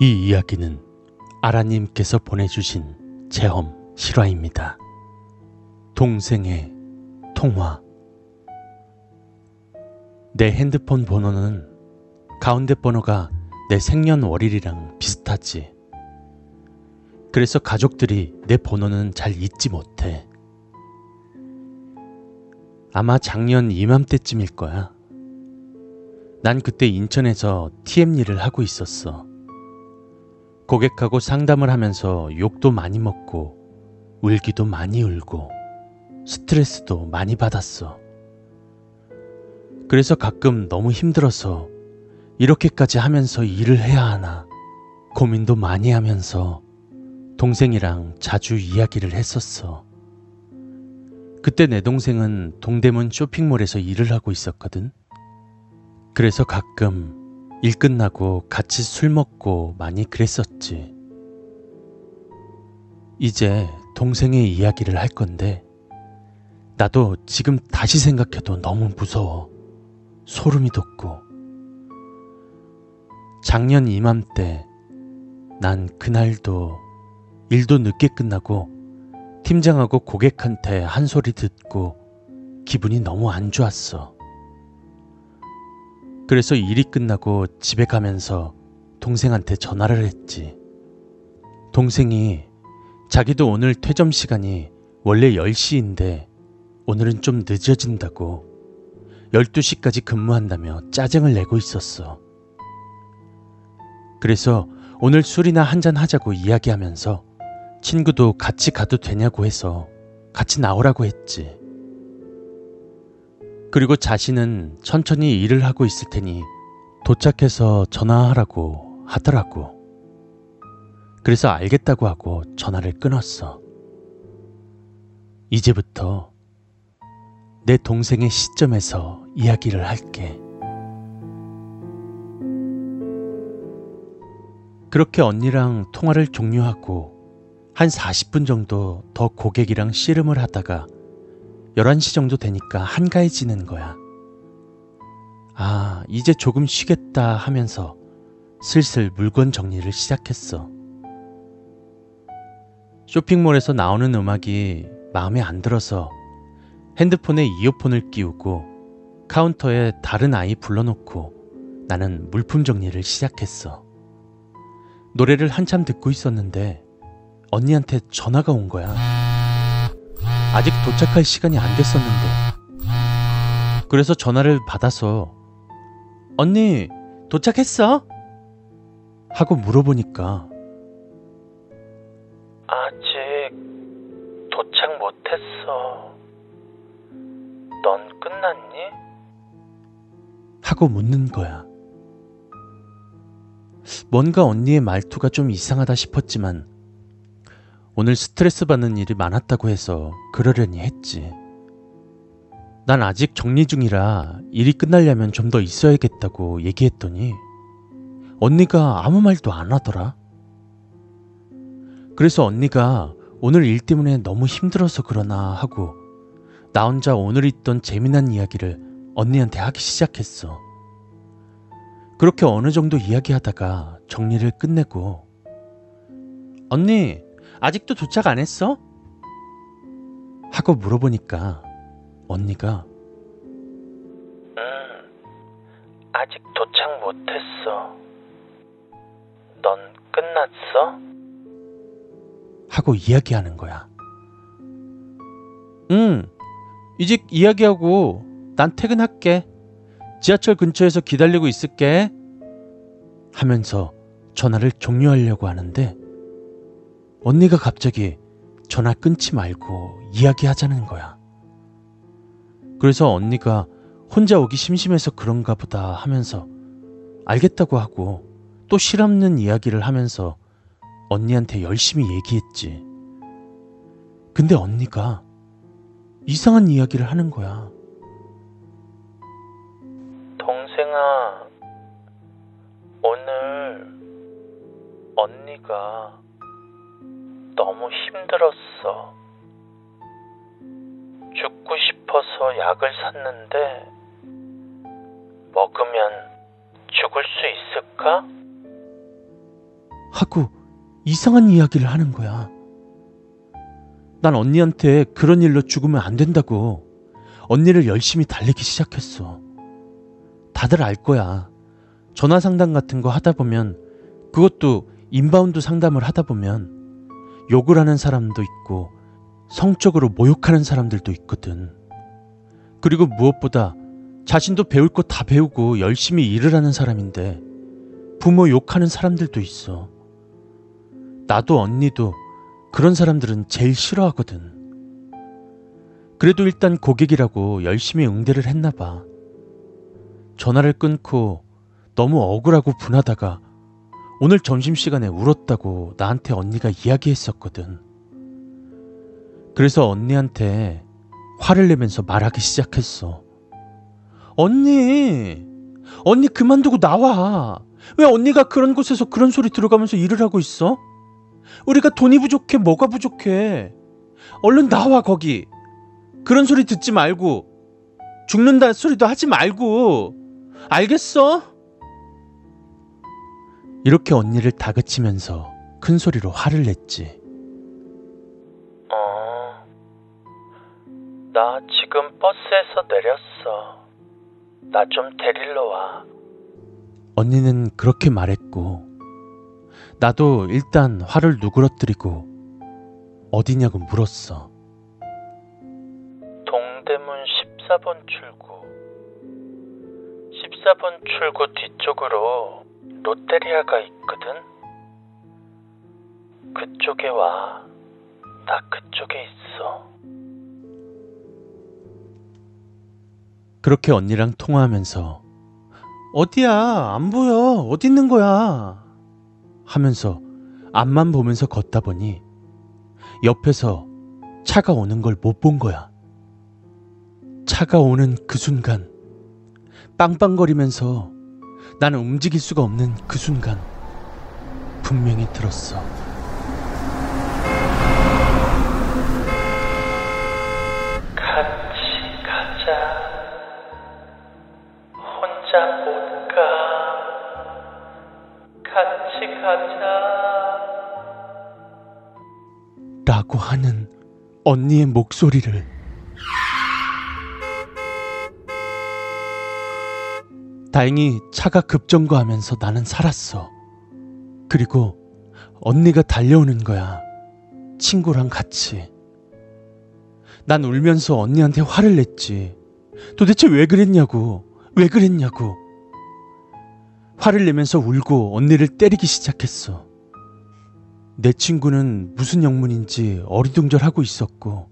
이 이야기는 아라님께서 보내주신 체험 실화입니다. 동생의 통화. 내 핸드폰 번호는 가운데 번호가 내 생년월일이랑 비슷하지. 그래서 가족들이 내 번호는 잘 잊지 못해. 아마 작년 이맘때쯤일 거야. 난 그때 인천에서 TM 일을 하고 있었어. 고객하고 상담을 하면서 욕도 많이 먹고 울기도 많이 울고 스트레스도 많이 받았어. 그래서 가끔 너무 힘들어서 이렇게까지 하면서 일을 해야 하나 고민도 많이 하면서 동생이랑 자주 이야기를 했었어. 그때 내 동생은 동대문 쇼핑몰에서 일을 하고 있었거든. 그래서 가끔 일 끝나고 같이 술 먹고 많이 그랬었지. 이제 동생의 이야기를 할 건데, 나도 지금 다시 생각해도 너무 무서워. 소름이 돋고. 작년 이맘때, 난 그날도 일도 늦게 끝나고 팀장하고 고객한테 한 소리 듣고 기분이 너무 안 좋았어. 그래서 일이 끝나고 집에 가면서 동생한테 전화를 했지. 동생이 자기도 오늘 퇴점 시간이 원래 10시인데 오늘은 좀 늦어진다고 12시까지 근무한다며 짜증을 내고 있었어. 그래서 오늘 술이나 한잔 하자고 이야기하면서 친구도 같이 가도 되냐고 해서 같이 나오라고 했지. 그리고 자신은 천천히 일을 하고 있을 테니 도착해서 전화하라고 하더라고. 그래서 알겠다고 하고 전화를 끊었어. 이제부터 내 동생의 시점에서 이야기를 할게. 그렇게 언니랑 통화를 종료하고 한 40분 정도 더 고객이랑 씨름을 하다가 11시 정도 되니까 한가해지는 거야. 아, 이제 조금 쉬겠다 하면서 슬슬 물건 정리를 시작했어. 쇼핑몰에서 나오는 음악이 마음에 안 들어서 핸드폰에 이어폰을 끼우고 카운터에 다른 아이 불러놓고 나는 물품 정리를 시작했어. 노래를 한참 듣고 있었는데 언니한테 전화가 온 거야. 아직 도착할 시간이 안 됐었는데. 그래서 전화를 받아서 언니 도착했어? 하고 물어보니까 아직 도착 못했어. 넌 끝났니? 하고 묻는 거야. 뭔가 언니의 말투가 좀 이상하다 싶었지만 오늘 스트레스 받는 일이 많았다고 해서 그러려니 했지. 난 아직 정리 중이라 일이 끝나려면 좀 더 있어야겠다고 얘기했더니 언니가 아무 말도 안 하더라. 그래서 언니가 오늘 일 때문에 너무 힘들어서 그러나 하고 나 혼자 오늘 있던 재미난 이야기를 언니한테 하기 시작했어. 그렇게 어느 정도 이야기하다가 정리를 끝내고 언니 아직도 도착 안 했어? 하고 물어보니까 언니가 응, 아직 도착 못했어. 넌 끝났어? 하고 이야기하는 거야. 응, 이제 이야기하고 난 퇴근할게. 지하철 근처에서 기다리고 있을게. 하면서 전화를 종료하려고 하는데 언니가 갑자기 전화 끊지 말고 이야기하자는 거야. 그래서 언니가 혼자 오기 심심해서 그런가 보다 하면서 알겠다고 하고 또 실없는 이야기를 하면서 언니한테 열심히 얘기했지. 근데 언니가 이상한 이야기를 하는 거야. 동생아, 오늘 언니가 너무 힘들었어. 죽고 싶어서 약을 샀는데 먹으면 죽을 수 있을까? 하고 이상한 이야기를 하는 거야. 난 언니한테 그런 일로 죽으면 안 된다고 언니를 열심히 달래기 시작했어. 다들 알 거야. 전화 상담 같은 거 하다 보면 그것도 inbound 상담을 하다 보면 욕을 하는 사람도 있고 성적으로 모욕하는 사람들도 있거든. 그리고 무엇보다 자신도 배울 거 다 배우고 열심히 일을 하는 사람인데 부모 욕하는 사람들도 있어. 나도 언니도 그런 사람들은 제일 싫어하거든. 그래도 일단 고객이라고 열심히 응대를 했나 봐. 전화를 끊고 너무 억울하고 분하다가 오늘 점심시간에 울었다고 나한테 언니가 이야기했었거든. 그래서 언니한테 화를 내면서 말하기 시작했어. 언니! 언니 그만두고 나와! 왜 언니가 그런 곳에서 그런 소리 들어가면서 일을 하고 있어? 우리가 돈이 부족해, 뭐가 부족해. 얼른 나와, 거기. 그런 소리 듣지 말고. 죽는다 소리도 하지 말고. 알겠어? 이렇게 언니를 다그치면서 큰 소리로 화를 냈지. 어, 나 지금 버스에서 내렸어. 나 좀 데리러 와. 언니는 그렇게 말했고, 나도 일단 화를 누그러뜨리고 어디냐고 물었어. 동대문 14번 출구. 14번 출구 뒤쪽으로 롯데리아가 있거든. 그쪽에 와. 나 그쪽에 있어. 그렇게 언니랑 통화하면서 어디야? 안 보여. 어디 있는 거야? 하면서 앞만 보면서 걷다 보니 옆에서 차가 오는 걸 못 본 거야. 차가 오는 그 순간 빵빵거리면서 나는 움직일 수가 없는 그 순간 분명히 들었어. 같이 가자. 혼자 못 가. 같이 가자. 라고 하는 언니의 목소리를 다행히 차가 급정거하면서 나는 살았어. 그리고 언니가 달려오는 거야. 친구랑 같이. 난 울면서 언니한테 화를 냈지. 도대체 왜 그랬냐고. 왜 그랬냐고. 화를 내면서 울고 언니를 때리기 시작했어. 내 친구는 무슨 영문인지 어리둥절하고 있었고,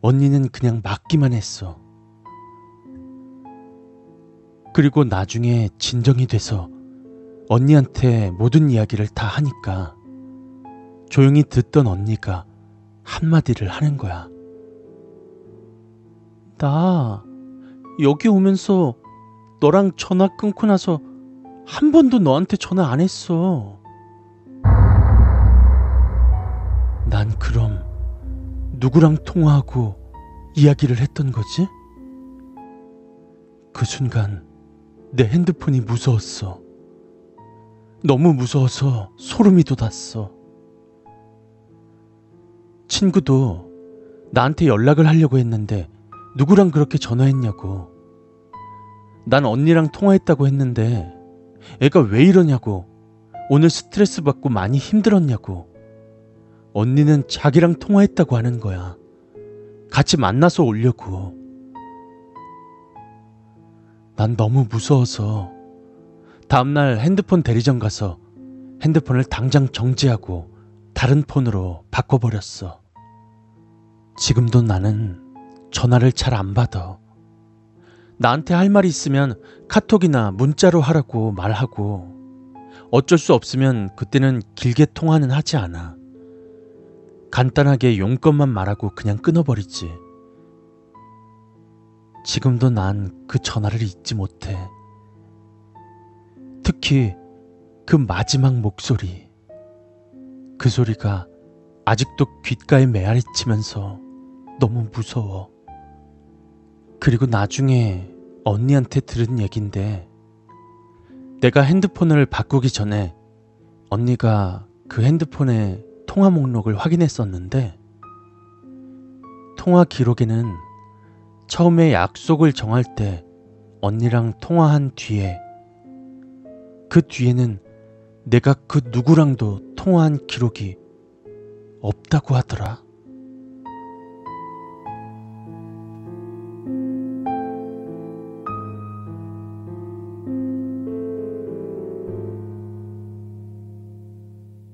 언니는 그냥 맞기만 했어. 그리고 나중에 진정이 돼서 언니한테 모든 이야기를 다 하니까 조용히 듣던 언니가 한마디를 하는 거야. 나 여기 오면서 너랑 전화 끊고 나서 한 번도 너한테 전화 안 했어. 난 그럼 누구랑 통화하고 이야기를 했던 거지? 그 순간 내 핸드폰이 무서웠어. 너무 무서워서 소름이 돋았어. 친구도 나한테 연락을 하려고 했는데 누구랑 그렇게 전화했냐고. 난 언니랑 통화했다고 했는데 애가 왜 이러냐고. 오늘 스트레스 받고 많이 힘들었냐고. 언니는 자기랑 통화했다고 하는 거야. 같이 만나서 오려고. 난 너무 무서워서 다음날 핸드폰 대리점 가서 핸드폰을 당장 정지하고 다른 폰으로 바꿔버렸어. 지금도 나는 전화를 잘 안 받아. 나한테 할 말이 있으면 카톡이나 문자로 하라고 말하고 어쩔 수 없으면 그때는 길게 통화는 하지 않아. 간단하게 용건만 말하고 그냥 끊어버리지. 지금도 난 그 전화를 잊지 못해. 특히 그 마지막 목소리. 그 소리가 아직도 귓가에 메아리 치면서 너무 무서워. 그리고 나중에 언니한테 들은 얘긴데 내가 핸드폰을 바꾸기 전에 언니가 그 핸드폰에 통화 목록을 확인했었는데 통화 기록에는 처음에 약속을 정할 때 언니랑 통화한 뒤에 그 뒤에는 내가 그 누구랑도 통화한 기록이 없다고 하더라.